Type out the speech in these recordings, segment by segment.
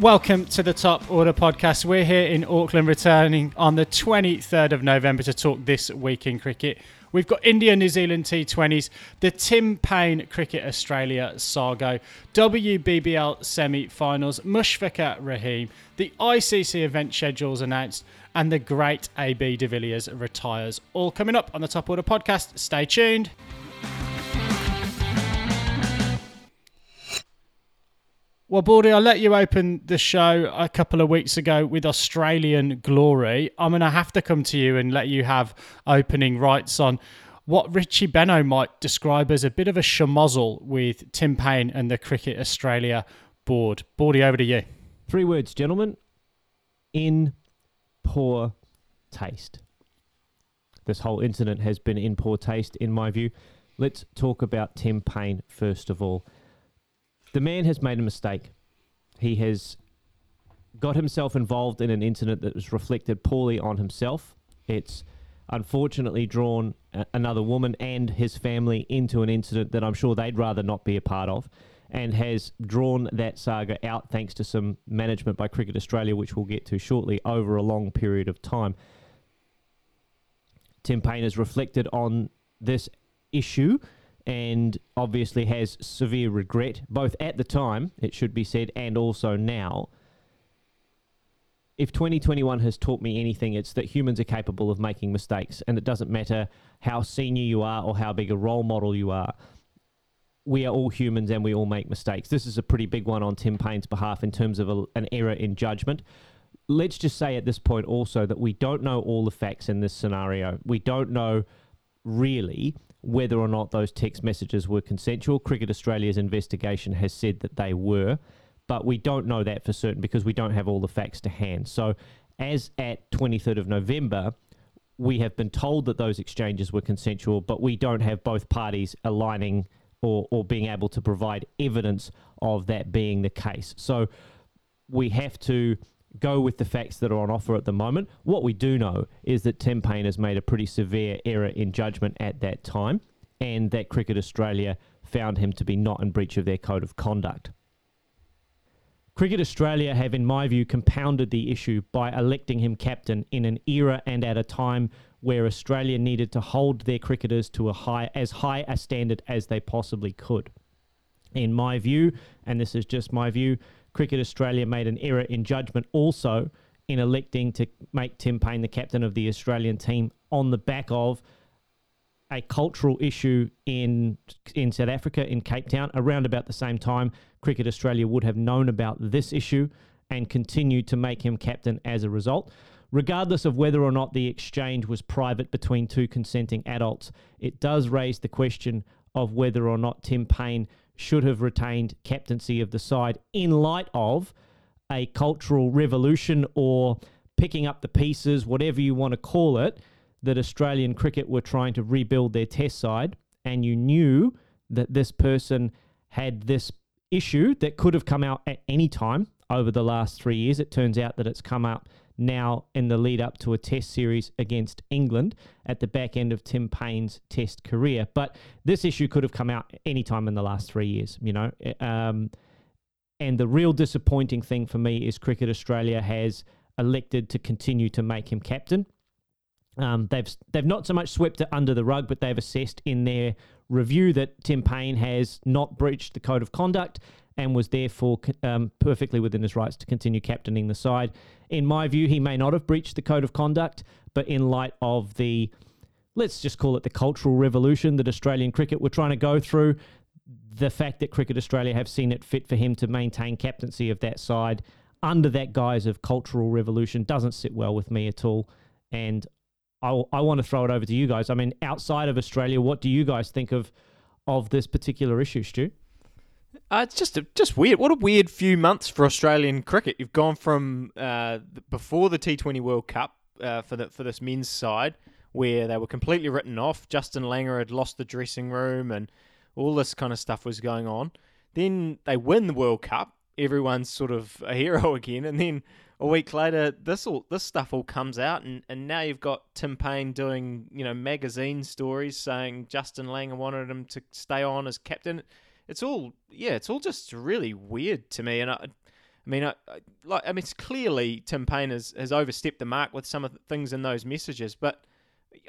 Welcome to the Top Order podcast. We're here in Auckland, returning on the 23rd of November to talk this week in cricket. We've got India New Zealand T20s, the Tim Paine Cricket Australia saga, WBBL semi finals, Mushfiqur Rahim, the ICC event schedules announced, and the great AB de Villiers retires. All coming up on the Top Order podcast. Stay tuned. Well, Baldy, I let you open the show a couple of weeks ago with Australian Glory. I'm going to have to come to you and let you have opening rights on what Richie Benaud might describe as a bit of a schmozzle with Tim Paine and the Cricket Australia board. Baldy, over to you. Three words, gentlemen. In poor taste. This whole incident has been in poor taste, in my view. Let's talk about Tim Paine first of all. The man has made a mistake. He has got himself involved in an incident that was reflected poorly on himself. It's unfortunately drawn a- another woman and his family into an incident that I'm sure they'd rather not be a part of and has drawn that saga out thanks to some management by Cricket Australia, which we'll get to shortly, over a long period of time. Tim Paine has reflected on this issue and obviously has severe regret, both at the time, it should be said, and also now. If 2021 has taught me anything, it's that humans are capable of making mistakes, and it doesn't matter how senior you are or how big a role model you are. We are all humans and we all make mistakes. This is a pretty big one on Tim Paine's behalf in terms of a, an error in judgment. Let's just say at this point also that we don't know all the facts in this scenario. We don't know really whether or not those text messages were consensual. Cricket Australia's investigation has said that they were, but we don't know that for certain because we don't have all the facts to hand. So, as at 23rd of November, we have been told that those exchanges were consensual, but we don't have both parties aligning or, or being able to provide evidence of that being the case. So, we have to go with the facts that are on offer at the moment. What we do know is that Tim Paine has made a pretty severe error in judgment at that time, and that Cricket Australia found him to be not in breach of their code of conduct. Cricket Australia have, in my view, compounded the issue by electing him captain in an era and at a time where Australia needed to hold their cricketers to a high, as high a standard as they possibly could. In my view, and this is just my view, Cricket Australia made an error in judgment also in electing to make Tim Paine the captain of the Australian team on the back of a cultural issue in in South Africa in Cape Town. Around about the same time Cricket Australia would have known about this issue and continued to make him captain as a result. Regardless of whether or not the exchange was private between two consenting adults it does raise the question of whether or not Tim Paine should have retained captaincy of the side in light of a cultural revolution or picking up the pieces, whatever you want to call it, that Australian cricket were trying to rebuild their test side, and you knew that this person had this issue that could have come out at any time over the last three years. It turns out that it's come out now in the lead up to a test series against England at the back end of Tim Paine's test career. But this issue could have come out any time in the last three years, you know. Um, and the real disappointing thing for me is Cricket Australia has elected to continue to make him captain. Um, they've they've not so much swept it under the rug, but they've assessed in their review that Tim Paine has not breached the code of conduct and was therefore um, perfectly within his rights to continue captaining the side. In my view, he may not have breached the code of conduct, but in light of the let's just call it the cultural revolution that Australian cricket were trying to go through, the fact that Cricket Australia have seen it fit for him to maintain captaincy of that side under that guise of cultural revolution doesn't sit well with me at all. And I, I want to throw it over to you guys. I mean, outside of Australia, what do you guys think of of this particular issue, Stu? Uh, it's just a, just weird. What a weird few months for Australian cricket. You've gone from uh, before the T20 World Cup uh, for the for this men's side, where they were completely written off. Justin Langer had lost the dressing room, and all this kind of stuff was going on. Then they win the World Cup. Everyone's sort of a hero again, and then a week later, this all this stuff all comes out, and, and now you've got Tim Paine doing you know magazine stories saying Justin Langer wanted him to stay on as captain. It's all yeah, it's all just really weird to me, and I I mean, I, I, like I mean, it's clearly Tim Paine has, has overstepped the mark with some of the things in those messages, but.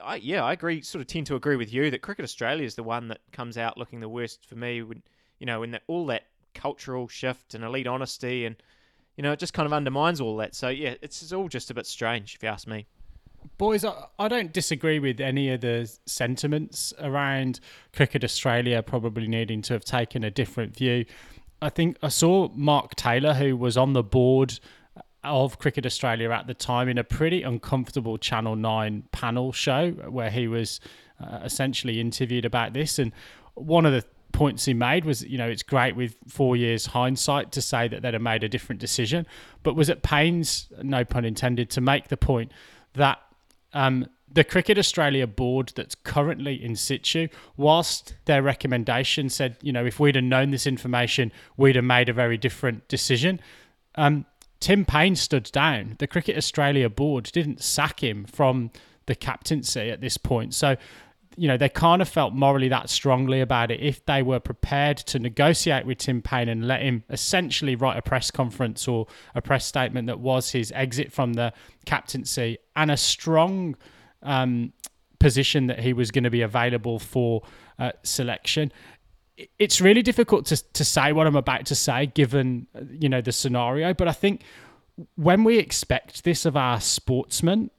I, yeah, I agree. Sort of tend to agree with you that Cricket Australia is the one that comes out looking the worst for me. When you know, when that, all that cultural shift and elite honesty, and you know, it just kind of undermines all that. So yeah, it's, it's all just a bit strange, if you ask me. Boys, I, I don't disagree with any of the sentiments around Cricket Australia probably needing to have taken a different view. I think I saw Mark Taylor, who was on the board of Cricket Australia at the time, in a pretty uncomfortable Channel 9 panel show where he was uh, essentially interviewed about this. And one of the points he made was, you know, it's great with four years hindsight to say that they'd have made a different decision, but was it pains, no pun intended, to make the point that um, the Cricket Australia board that's currently in situ, whilst their recommendation said, you know, if we'd have known this information, we'd have made a very different decision. Um, Tim Paine stood down. The Cricket Australia board didn't sack him from the captaincy at this point. So you know, they kind of felt morally that strongly about it if they were prepared to negotiate with Tim Paine and let him essentially write a press conference or a press statement that was his exit from the captaincy and a strong um, position that he was going to be available for uh, selection. It's really difficult to, to say what I'm about to say given, you know, the scenario, but I think when we expect this of our sportsmen,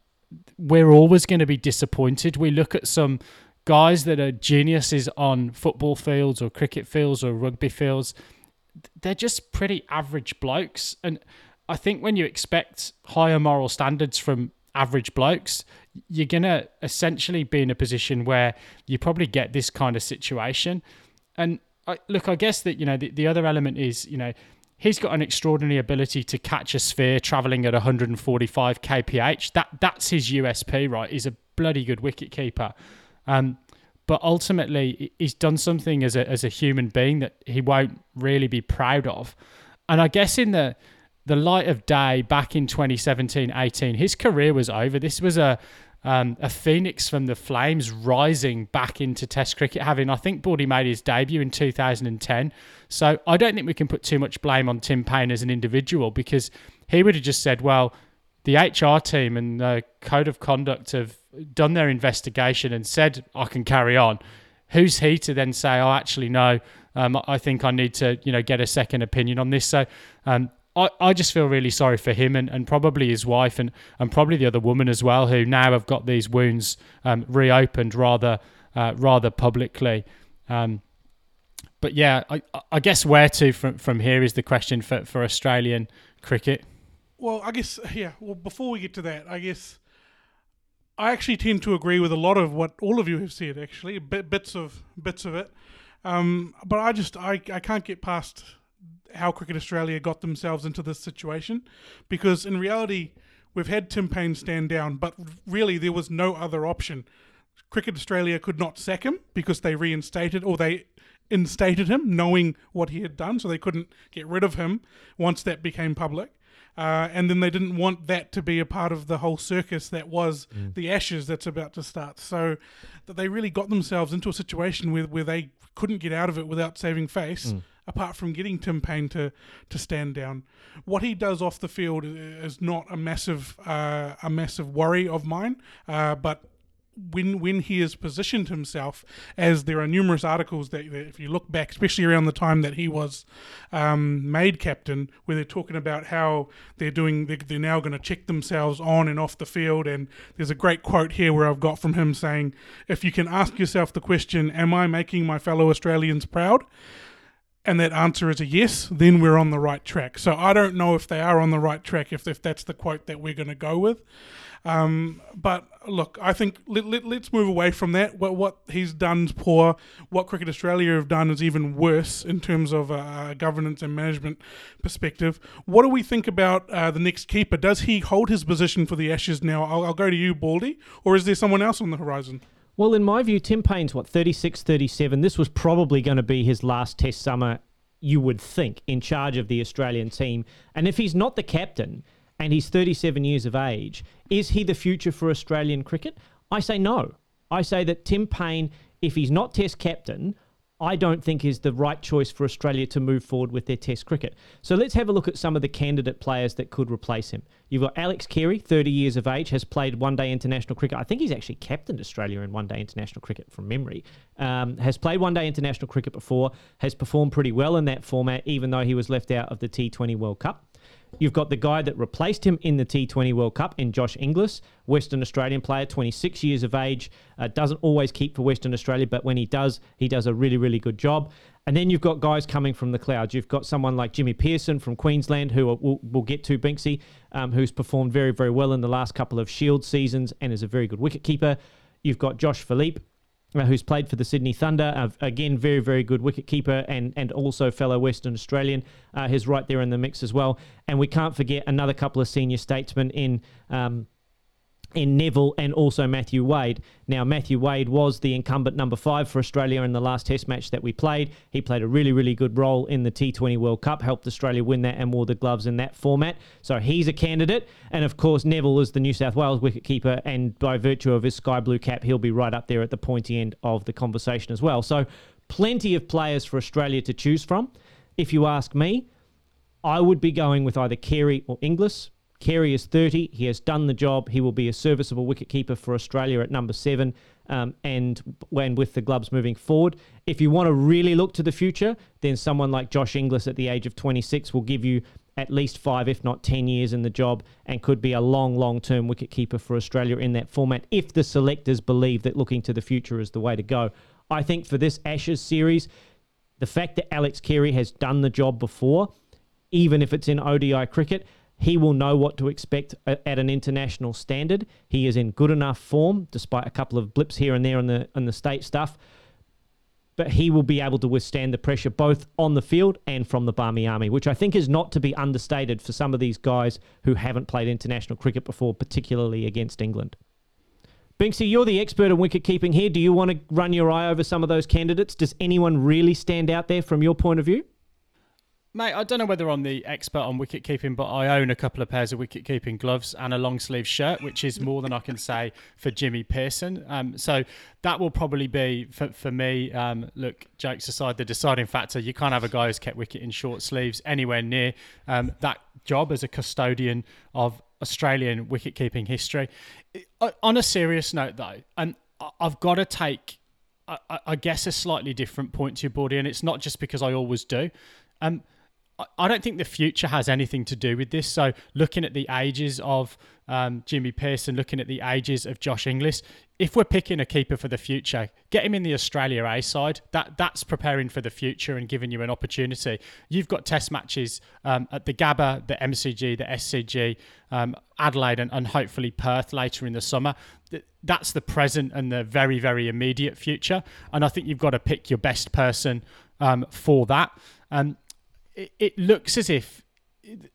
we're always going to be disappointed. We look at some guys that are geniuses on football fields or cricket fields or rugby fields, they're just pretty average blokes. And I think when you expect higher moral standards from average blokes, you're going to essentially be in a position where you probably get this kind of situation. And I, look, I guess that, you know, the, the other element is, you know, he's got an extraordinary ability to catch a sphere traveling at 145 kph. That That's his USP, right? He's a bloody good wicket keeper. Um, but ultimately, he's done something as a as a human being that he won't really be proud of. And I guess in the the light of day back in 2017 18, his career was over. This was a um, a phoenix from the flames rising back into Test cricket, having I think Baldy made his debut in 2010. So I don't think we can put too much blame on Tim Paine as an individual because he would have just said, well, the HR team and the code of conduct have done their investigation and said I can carry on. Who's he to then say, "Oh, actually, no, um, I think I need to, you know, get a second opinion on this." So, um, I, I just feel really sorry for him and, and probably his wife and, and probably the other woman as well, who now have got these wounds um, reopened rather uh, rather publicly. Um, but yeah, I, I guess where to from from here is the question for, for Australian cricket. Well, I guess yeah. Well, before we get to that, I guess I actually tend to agree with a lot of what all of you have said. Actually, bit, bits of bits of it, um, but I just I, I can't get past how Cricket Australia got themselves into this situation, because in reality, we've had Tim Paine stand down, but really there was no other option. Cricket Australia could not sack him because they reinstated or they instated him, knowing what he had done, so they couldn't get rid of him once that became public. Uh, and then they didn't want that to be a part of the whole circus that was mm. the Ashes that's about to start. So that they really got themselves into a situation where, where they couldn't get out of it without saving face. Mm. Apart from getting Tim Paine to, to stand down, what he does off the field is not a massive uh, a massive worry of mine. Uh, but when when he has positioned himself, as there are numerous articles that, that if you look back, especially around the time that he was um, made captain, where they're talking about how they're doing, they're, they're now going to check themselves on and off the field. And there's a great quote here where I've got from him saying, "If you can ask yourself the question, am I making my fellow Australians proud?" and that answer is a yes, then we're on the right track. So I don't know if they are on the right track, if, if that's the quote that we're going to go with. Um, but look, I think let, let, us move away from that. What, what he's done is poor. What Cricket Australia have done is even worse in terms of uh, governance and management perspective. What do we think about uh, the next keeper? Does he hold his position for the Ashes now? I'll, I'll go to you, Baldy, or is there someone else on the horizon? Well, in my view, Tim Paine's what, 36, 37. This was probably going to be his last test summer, you would think, in charge of the Australian team. And if he's not the captain, and he's 37 years of age. Is he the future for Australian cricket? I say no. I say that Tim Paine, if he's not Test captain, I don't think is the right choice for Australia to move forward with their Test cricket. So let's have a look at some of the candidate players that could replace him. You've got Alex Carey, 30 years of age, has played one day international cricket. I think he's actually captained Australia in one day international cricket from memory. Um, has played one day international cricket before, has performed pretty well in that format, even though he was left out of the T20 World Cup. You've got the guy that replaced him in the T20 World Cup in Josh Inglis, Western Australian player, 26 years of age. Uh, doesn't always keep for Western Australia, but when he does, he does a really, really good job. And then you've got guys coming from the clouds. You've got someone like Jimmy Peirson from Queensland, who we'll, we'll get to, Binksy, um, who's performed very, very well in the last couple of Shield seasons and is a very good wicketkeeper. You've got Josh Philippe, who's played for the Sydney Thunder. Uh, again, very, very good wicketkeeper and, and also fellow Western Australian. Uh, he's right there in the mix as well. And we can't forget another couple of senior statesmen in. Um, in Nevill and also Matthew Wade. Now, Matthew Wade was the incumbent number five for Australia in the last Test match that we played. He played a really, really good role in the T20 World Cup, helped Australia win that and wore the gloves in that format. So he's a candidate. And of course, Nevill is the New South Wales wicketkeeper, and by virtue of his sky blue cap, he'll be right up there at the pointy end of the conversation as well. So, plenty of players for Australia to choose from. If you ask me, I would be going with either Carey or Inglis. Carey is 30. He has done the job. He will be a serviceable wicketkeeper for Australia at number seven um, and when with the gloves moving forward. If you want to really look to the future, then someone like Josh Inglis at the age of 26 will give you at least five, if not 10 years in the job and could be a long, long term wicketkeeper for Australia in that format if the selectors believe that looking to the future is the way to go. I think for this Ashes series, the fact that Alex Carey has done the job before, even if it's in ODI cricket, he will know what to expect uh, at an international standard. He is in good enough form, despite a couple of blips here and there on the on the state stuff. But he will be able to withstand the pressure both on the field and from the Barmy Army, which I think is not to be understated for some of these guys who haven't played international cricket before, particularly against England. Binksy, you're the expert in wicket keeping here. Do you want to run your eye over some of those candidates? Does anyone really stand out there from your point of view? Mate, I don't know whether I'm the expert on wicket keeping, but I own a couple of pairs of wicket keeping gloves and a long sleeve shirt, which is more than I can say for Jimmy Peirson. Um, so that will probably be for, for me. Um, look, jokes aside, the deciding factor you can't have a guy who's kept wicket in short sleeves anywhere near um, that job as a custodian of Australian wicket keeping history. On a serious note, though, and I've got to take I, I, guess a slightly different point to your body, and it's not just because I always do. Um, I don't think the future has anything to do with this. So, looking at the ages of um, Jimmy Peirson, looking at the ages of Josh Inglis, if we're picking a keeper for the future, get him in the Australia A side. That that's preparing for the future and giving you an opportunity. You've got Test matches um, at the Gabba, the MCG, the SCG, um, Adelaide, and, and hopefully Perth later in the summer. That's the present and the very very immediate future. And I think you've got to pick your best person um, for that. Um, it, looks as if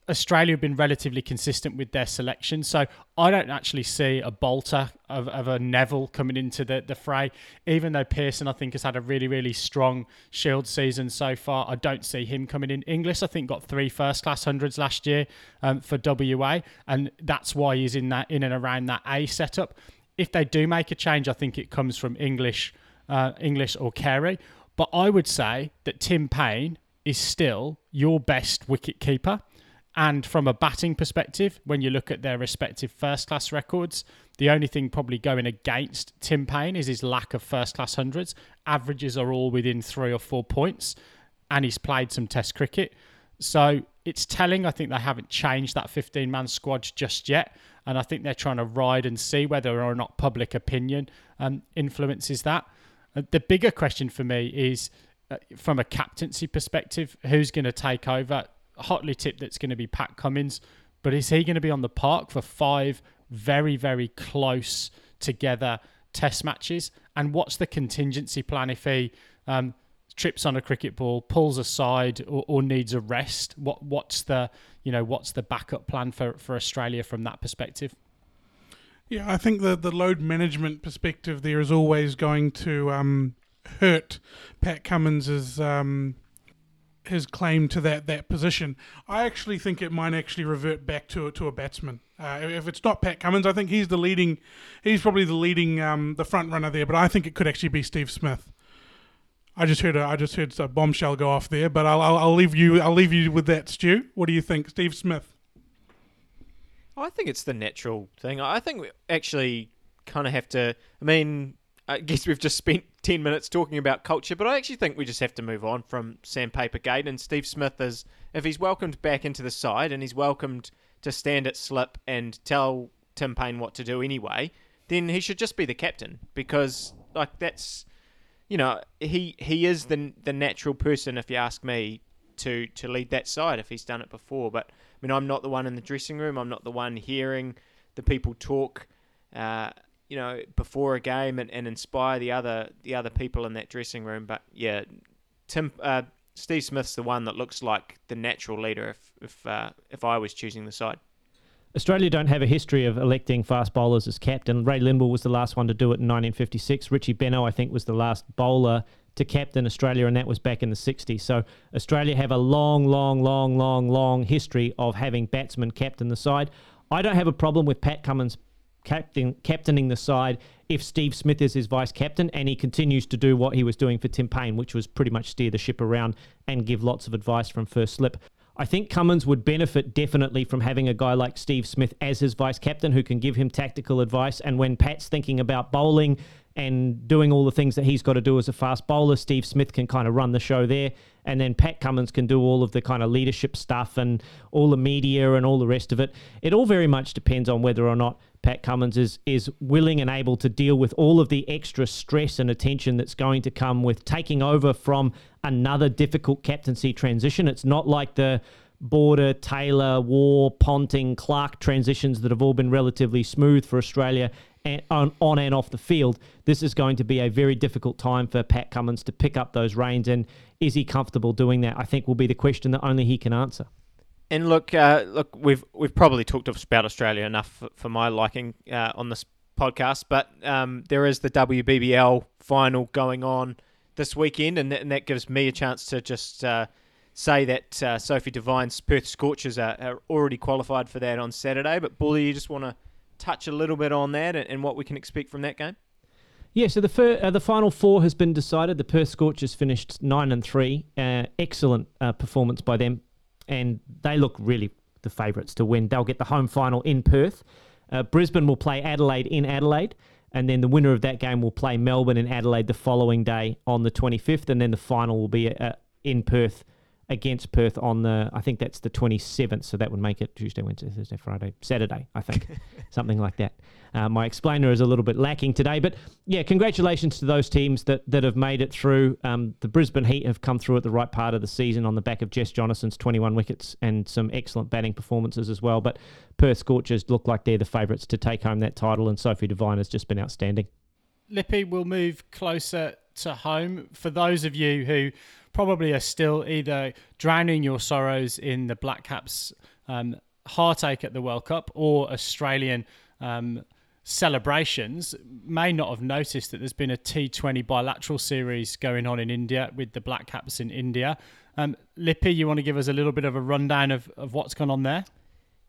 Australia have been relatively consistent with their selection. So I don't actually see a bolter of, of a Nevill coming into the, the fray. Even though Peirson, I think, has had a really, really strong Shield season so far, I don't see him coming in. Inglis, I think, got three first class hundreds last year um, for WA, and that's why he's in that in and around that A setup. If they do make a change, I think it comes from English, uh, Inglis or Carey. But I would say that Tim Paine is still your best wicket keeper. And from a batting perspective, when you look at their respective first class records, the only thing probably going against Tim Paine is his lack of first class hundreds. Averages are all within three or four points, and he's played some Test cricket. So it's telling. I think they haven't changed that 15 man squad just yet. And I think they're trying to ride and see whether or not public opinion um, influences that. Uh, the bigger question for me is from a captaincy perspective, who's going to take over? Hotly tipped that's going to be Pat Cummins, but is he going to be on the park for five very, very close together test matches? And what's the contingency plan if he um, trips on a cricket ball, pulls aside, or, or, needs a rest? What what's the you know what's the backup plan for, for Australia from that perspective? Yeah, I think the the load management perspective there is always going to um, hurt Pat Cummins's um, his claim to that that position. I actually think it might actually revert back to to a batsman. Uh, if it's not Pat Cummins, I think he's the leading. He's probably the leading um, the front runner there. But I think it could actually be Steve Smith. I just heard a, I just heard a bombshell go off there, but I'll, I'll I'll leave you I'll leave you with that, Stu. What do you think, Steve Smith? I think it's the natural thing. I think we actually kind of have to. I mean, I guess we've just spent 10 minutes talking about culture, but I actually think we just have to move on from Sandpaper Gate. And Steve Smith is, if he's welcomed back into the side and he's welcomed to stand at slip and tell Tim Paine what to do anyway, then he should just be the captain because, like, that's, you know, he he is the the natural person, if you ask me, to to lead that side if he's done it before. But I mean, I'm not the one in the dressing room. I'm not the one hearing the people talk. Uh, you know, before a game and, and inspire the other the other people in that dressing room. But yeah, Tim uh, Steve Smith's the one that looks like the natural leader if if uh, if I was choosing the side. Australia don't have a history of electing fast bowlers as captain. Ray Lindwall was the last one to do it in 1956. Richie Benaud, I think, was the last bowler to captain Australia, and that was back in the 60s. So Australia have a long, long, long, long, long history of having batsmen captain the side. I don't have a problem with Pat Cummins captain, captaining the side if Steve Smith is his vice captain and he continues to do what he was doing for Tim Paine, which was pretty much steer the ship around and give lots of advice from first slip. I think Cummins would benefit definitely from having a guy like Steve Smith as his vice captain who can give him tactical advice. And when Pat's thinking about bowling and doing all the things that he's got to do as a fast bowler, Steve Smith can kind of run the show there. And then Pat Cummins can do all of the kind of leadership stuff and all the media and all the rest of it. It all very much depends on whether or not Pat Cummins is is willing and able to deal with all of the extra stress and attention that's going to come with taking over from another difficult captaincy transition. It's not like the Border, Taylor, Waugh, Ponting, Clarke transitions that have all been relatively smooth for Australia and on, on and off the field. This is going to be a very difficult time for Pat Cummins to pick up those reins. And is he comfortable doing that? I think will be the question that only he can answer. And look, uh, look, we've we've probably talked about Australia enough for, for my liking uh, on this podcast, but um, there is the WBBL final going on this weekend, and, th- and that gives me a chance to just uh, say that uh, Sophie Devine's Perth Scorchers are, are, already qualified for that on Saturday. But Bully, you just want to touch a little bit on that and, and, what we can expect from that game? Yeah, so the fir- uh, the final four has been decided. The Perth Scorchers finished nine and three. Uh, excellent performance by them and they look really the favourites to win. They'll get the home final in Perth. Uh, Brisbane will play Adelaide in Adelaide, and then the winner of that game will play Melbourne in Adelaide the following day on the 25th, and then the final will be uh, in Perth against Perth on the, I think that's the 27th, so that would make it Tuesday, Wednesday, Thursday, Friday, Saturday, I think, something like that. Uh, my explainer is a little bit lacking today, but yeah, congratulations to those teams that, that have made it through. Um, the Brisbane Heat have come through at the right part of the season on the back of Jess Jonassen's 21 wickets and some excellent batting performances as well. But Perth Scorchers look like they're the favourites to take home that title, and Sophie Devine has just been outstanding. Lippy we'll move closer to home. For those of you who probably are still either drowning your sorrows in the Black Caps um, heartache at the World Cup or Australian um, celebrations, may not have noticed that there's been a T20 bilateral series going on in India with the Black Caps in India. Um, Lippy, you want to give us a little bit of a rundown of, of what's gone on there?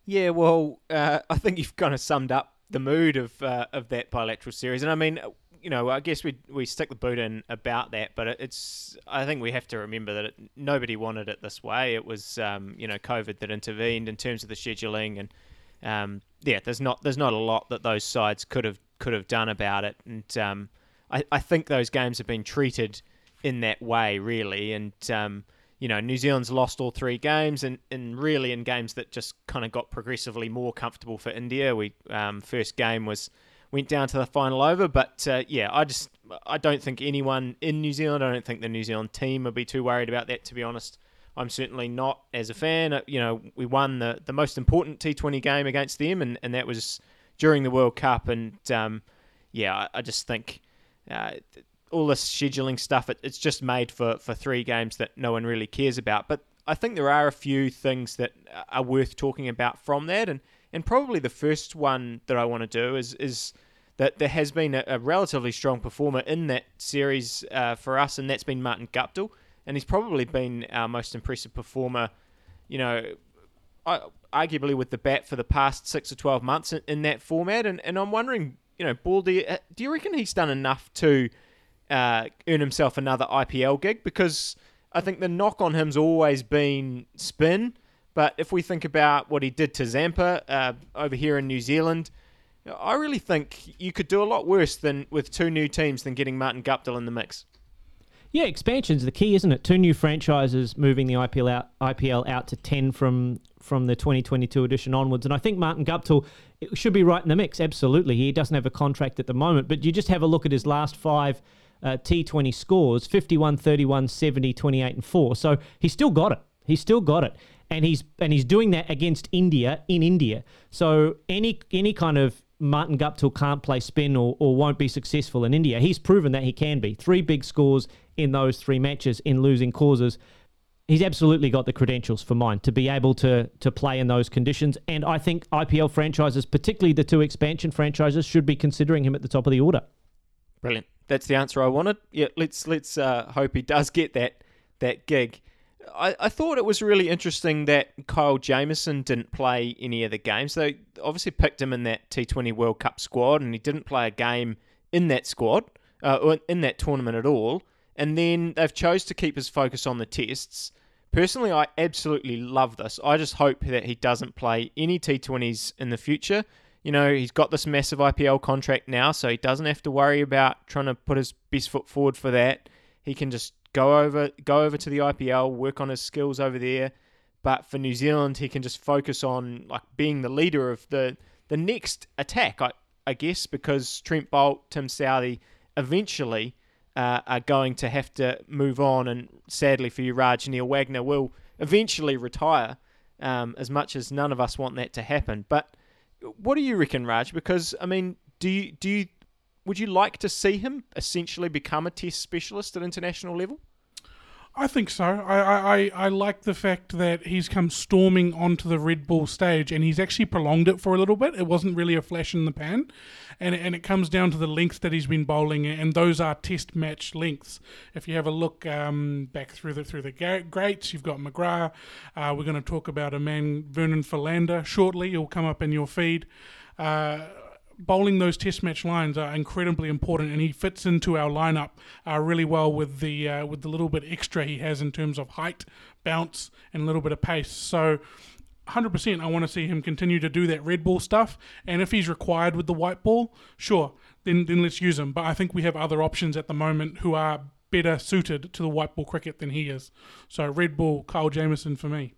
Yeah, well, uh, I think you've kind of summed up the mood of uh, of that bilateral series, and I mean, you know, I guess we we stick the boot in about that, but it's I think we have to remember that it, nobody wanted it this way. It was um, you know COVID that intervened in terms of the scheduling, and um, yeah, there's not there's not a lot that those sides could have could have done about it, and um, I I think those games have been treated in that way really, and um, you know New Zealand's lost all three games, and, and really in games that just kind of got progressively more comfortable for India. We um, first game was went down to the final over. But uh, yeah, I just I don't think anyone in New Zealand, I don't think the New Zealand team would be too worried about that. To be honest, I'm certainly not as a fan. Uh, you know, we won the the most important T20 game against them, and, and that was during the World Cup. And um, yeah, I, I, just think. Uh, all this scheduling stuff, it, it's just made for, for three games that no one really cares about. But I think there are a few things that are worth talking about from that, and and probably the first one that I want to do is is that there has been a, a relatively strong performer in that series uh, for us, and that's been Martin Guptill, and he's probably been our most impressive performer. You know, arguably with the bat for the past six or twelve months in, in that format, and, and I'm wondering, you know, you, uh, do you reckon he's done enough to uh, earn himself another IPL gig because I think the knock on him's always been spin. But if we think about what he did to Zampa uh, over here in New Zealand, I really think you could do a lot worse than with two new teams than getting Martin Guptill in the mix. Yeah, expansion's the key, isn't it? Two new franchises moving the IPL out IPL out to ten from from the 2022 edition onwards, and I think Martin Guptill should be right in the mix. Absolutely, he doesn't have a contract at the moment, but you just have a look at his last five uh, T20 scores: 51, 31, 70, 28, and four. So he's still got it. He's still got it, and he's and he's doing that against India in India. So any any kind of Martin Guptill can't play spin or, or won't be successful in India. He's proven that he can be. Three big scores in those three matches in losing causes. He's absolutely got the credentials for mine to be able to to play in those conditions. And I think IPL franchises, particularly the two expansion franchises, should be considering him at the top of the order. Brilliant. That's the answer I wanted. Yeah, let's let's uh, hope he does get that that gig. I, I thought it was really interesting that Kyle Jamieson didn't play any of the games. They obviously picked him in that T20 World Cup squad, and he didn't play a game in that squad, uh, in that tournament at all. And then they've chose to keep his focus on the tests. Personally, I absolutely love this. I just hope that he doesn't play any T20s in the future. You know, he's got this massive IPL contract now, so he doesn't have to worry about trying to put his best foot forward for that. He can just go over go over to the IPL, work on his skills over there. But for New Zealand, he can just focus on like being the leader of the the next attack, I, I guess, because Trent Boult, Tim Southee, eventually uh, are going to have to move on, and sadly for you, Raj, Neil Wagner will eventually retire. Um, as much as none of us want that to happen, but what do you reckon, Raj? Because I mean, do you do you would you like to see him essentially become a test specialist at international level? I think so. I, I, I like the fact that he's come storming onto the red ball stage and he's actually prolonged it for a little bit. It wasn't really a flash in the pan. And, and it comes down to the lengths that he's been bowling, and those are test match lengths. If you have a look um, back through the through the greats, you've got McGrath. Uh, we're going to talk about a man, Vernon Philander, shortly. He'll come up in your feed. Uh, bowling those test match lines are incredibly important, and he fits into our lineup uh, really well with the uh, with the little bit extra he has in terms of height, bounce, and a little bit of pace. So. 100% I want to see him continue to do that red ball stuff and if he's required with the white ball sure then then let's use him but I think we have other options at the moment who are better suited to the white ball cricket than he is so red ball Kyle Jamieson for me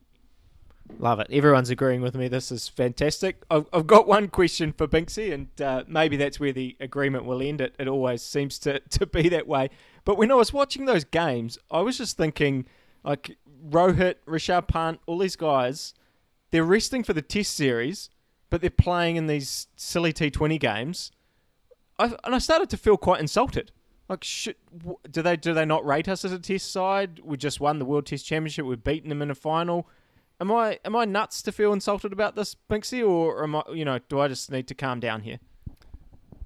Love it. Everyone's agreeing with me. This is fantastic. I've, I've got one question for Binksy, and uh, maybe that's where the agreement will end. It, it always seems to, to be that way. But when I was watching those games, I was just thinking, like, Rohit, Rishabh Pant, all these guys, they're resting for the test series, but they're playing in these silly T20 games. I, and I started to feel quite insulted. Like, should, do they do they not rate us as a test side? We just won the World Test Championship. We've beaten them in a final Am I am I nuts to feel insulted about this, Binksy, or am I you know do I just need to calm down here?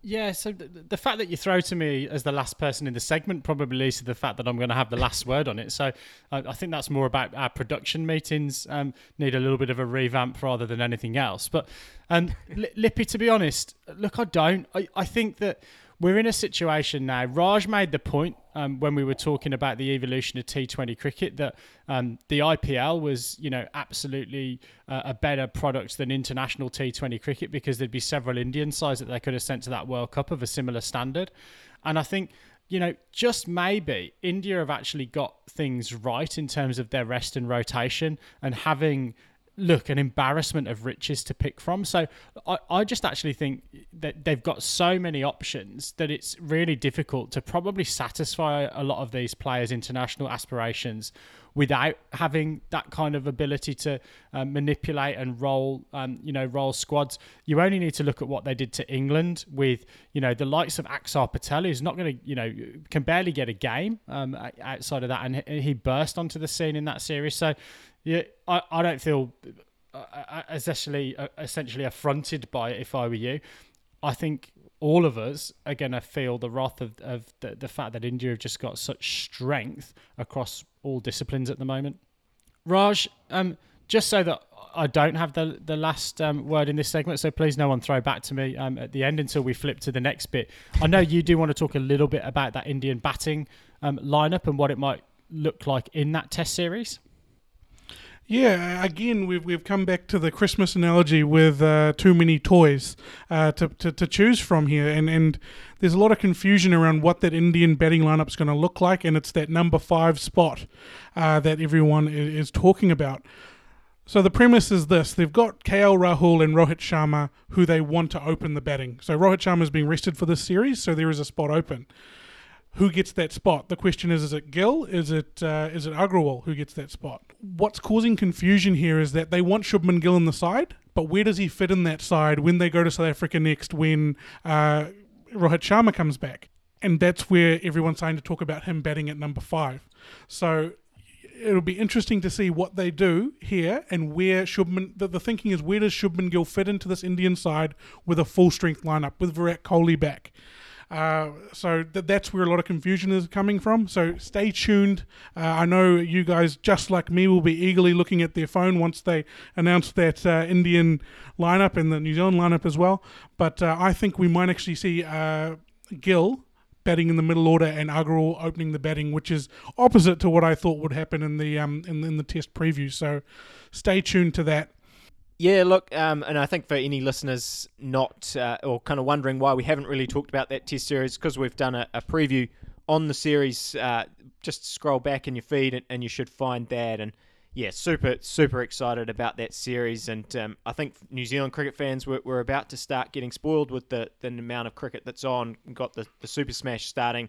Yeah, so the, the, fact that you throw to me as the last person in the segment probably leads to the fact that I'm going to have the last word on it. So I, I think that's more about our production meetings um, need a little bit of a revamp rather than anything else. But um, Lippy, to be honest, look, I don't. I, I think that we're in a situation now. Raj made the point um, when we were talking about the evolution of T20 cricket that um, the IPL was, you know, absolutely uh, a better product than international T20 cricket because there'd be several Indian sides that they could have sent to that World Cup of a similar standard. And I think you know, just maybe India have actually got things right in terms of their rest and rotation and having look an embarrassment of riches to pick from. So I, I just actually think that they've got so many options that it's really difficult to probably satisfy a lot of these players' international aspirations without having that kind of ability to um, manipulate and roll, um, you know, roll squads. You only need to look at what they did to England with, you know, the likes of Axar Patel, who's not going to, you know, can barely get a game um, outside of that, and he burst onto the scene in that series. So yeah, I, I don't feel uh, uh, essentially uh, essentially affronted by it if I were you. I think all of us are going to feel the wrath of, of the, the fact that India have just got such strength across all disciplines at the moment. Raj, um, just so that I don't have the the last um, word in this segment, so please no one throw back to me um, at the end until we flip to the next bit. I know you do want to talk a little bit about that Indian batting um, lineup and what it might look like in that Test series. Yeah, again, we've we've come back to the Christmas analogy with uh, too many toys uh, to, to to choose from here, and and there's a lot of confusion around what that Indian batting lineup's going to look like, and it's that number five spot uh, that everyone is, is talking about. So the premise is this: they've got KL Rahul and Rohit Sharma, who they want to open the batting. So Rohit Sharma is being rested for this series, so there is a spot open who gets that spot? The question is: Is it Gill? Is it uh, is it Agarwal who gets that spot? What's causing confusion here is that they want Shubman Gill in the side, but where does he fit in that side when they go to South Africa next? When uh, Rohit Sharma comes back, and that's where everyone's starting to talk about him batting at number five. So it'll be interesting to see what they do here and where Shubman. The, the thinking is where does Shubman Gill fit into this Indian side with a full strength lineup with Virat Kohli back. Uh, so th- that's where a lot of confusion is coming from. So stay tuned. Uh, I know you guys, just like me, will be eagerly looking at their phone once they announce that uh, Indian lineup and the New Zealand lineup as well. But uh, I think we might actually see uh, Gill batting in the middle order and Agarwal opening the batting, which is opposite to what I thought would happen in the um, in, in the test preview. So stay tuned to that. Yeah, look, um, and I think for any listeners not uh, or kind of wondering why we haven't really talked about that test series, because we've done a, a, preview on the series. Uh, just scroll back in your feed and, and, you should find that. And yeah, super, super excited about that series. And um, I think New Zealand cricket fans were, were about to start getting spoiled with the, the amount of cricket that's on. We've got the, the Super Smash starting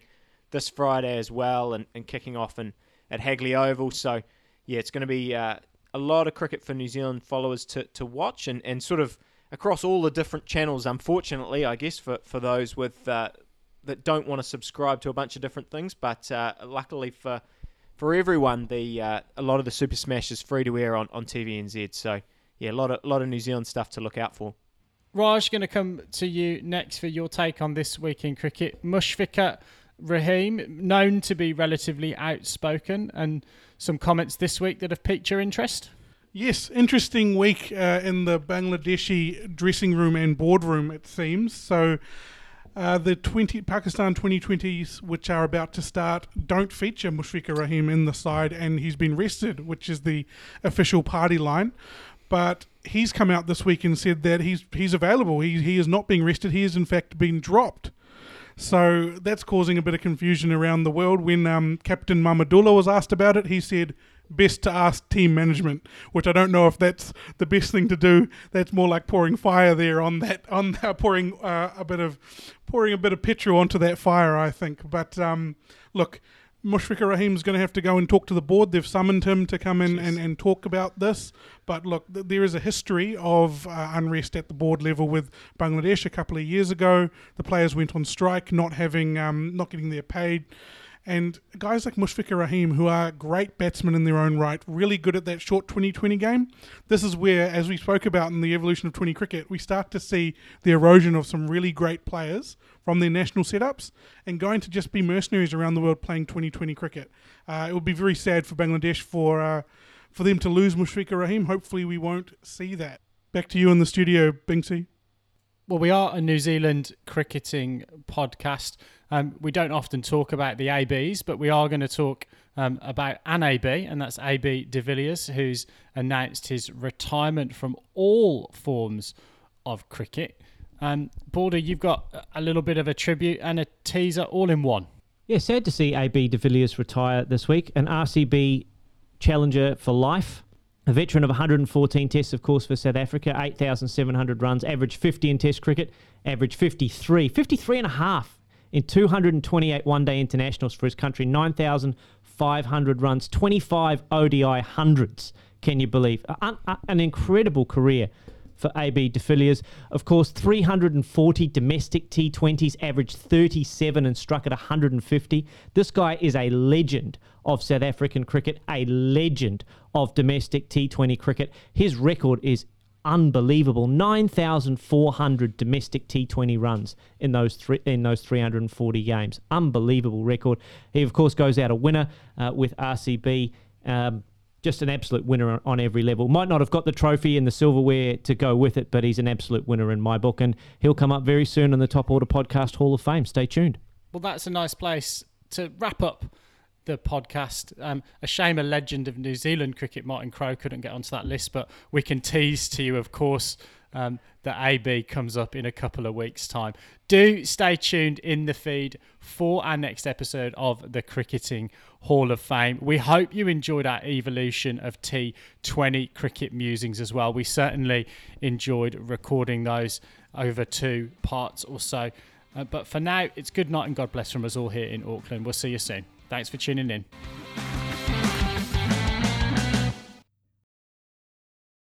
this Friday as well and, and kicking off in, at Hagley Oval. So yeah, it's going to be. Uh, a lot of cricket for New Zealand followers to, to watch and, and sort of across all the different channels. Unfortunately, I guess for, for those with uh, that don't want to subscribe to a bunch of different things, but uh, luckily for for everyone, the uh, a lot of the Super Smash is free to air on, on TVNZ. So yeah, a lot of lot of New Zealand stuff to look out for. Raj, going to come to you next for your take on this week in cricket. Mushfiqur Rahim, known to be relatively outspoken, and some comments this week that have piqued your interest. Yes, interesting week uh, in the Bangladeshi dressing room and boardroom, it seems. So, uh, the 20 Pakistan 2020s, which are about to start, don't feature Mushfiqur Rahim in the side, and he's been rested, which is the official party line. But he's come out this week and said that he's he's available. He he is not being rested. He is in fact being dropped. So that's causing a bit of confusion around the world. When um, Captain Mahmudullah was asked about it, he said, best to ask team management, which I don't know if that's the best thing to do. That's more like pouring fire there on that, on uh, pouring uh, a bit of pouring a bit of petrol onto that fire. I think. But um, look, Mushfiqur Rahim's going to have to go and talk to the board. They've summoned him to come in and, and talk about this. But look, th- there is a history of uh, unrest at the board level with Bangladesh a couple of years ago. The players went on strike, not having, um, not getting their paid. And guys like Mushfiqur Rahim, who are great batsmen in their own right, really good at that short 2020 game, this is where, as we spoke about in the evolution of 20 cricket, we start to see the erosion of some really great players from their national setups and going to just be mercenaries around the world playing 2020 cricket. Uh, it would be very sad for Bangladesh for, uh, for them to lose Mushfiqur Rahim. Hopefully, we won't see that. Back to you in the studio, Binksy. Well, we are a New Zealand cricketing podcast. Um, we don't often talk about the ABs, but we are going to talk um, about an AB, and that's AB de Villiers, who's announced his retirement from all forms of cricket. Um, you've got a little bit of a tribute and a teaser all in one. Yeah, sad to see AB de Villiers retire this week, an RCB challenger for life. A veteran of 114 tests, of course, for South Africa, 8,700 runs, average 50 in test cricket, average 53, 53 and a half in 228 one day internationals for his country, 9,500 runs, 25 ODI hundreds. Can you believe? An, an incredible career for AB de Villiers. Of course, 340 domestic T20s, averaged 37 and struck at 150. This guy is a legend of South African cricket, a legend of domestic T20 cricket. His record is unbelievable 9400 domestic T20 runs in those three in those 340 games unbelievable record he of course goes out a winner uh, with RCB um, just an absolute winner on, every level. Might not have got the trophy and the silverware to go with it, but he's an absolute winner in my book, and he'll come up very soon in the Top Order Podcast Hall of Fame. Stay tuned. Well, that's a nice place to wrap up the podcast. Um, a shame a legend of New Zealand cricket, Martin Crowe, couldn't get onto that list, but we can tease to you, of course, um, that AB comes up in a couple of weeks' time. Do stay tuned in the feed for our next episode of the Cricketing Hall of Fame. We hope you enjoyed our evolution of T20 cricket musings as well. We certainly enjoyed recording those over two parts or so. Uh, but for now, it's good night and God bless from us all here in Auckland. We'll see you soon. Thanks for tuning in.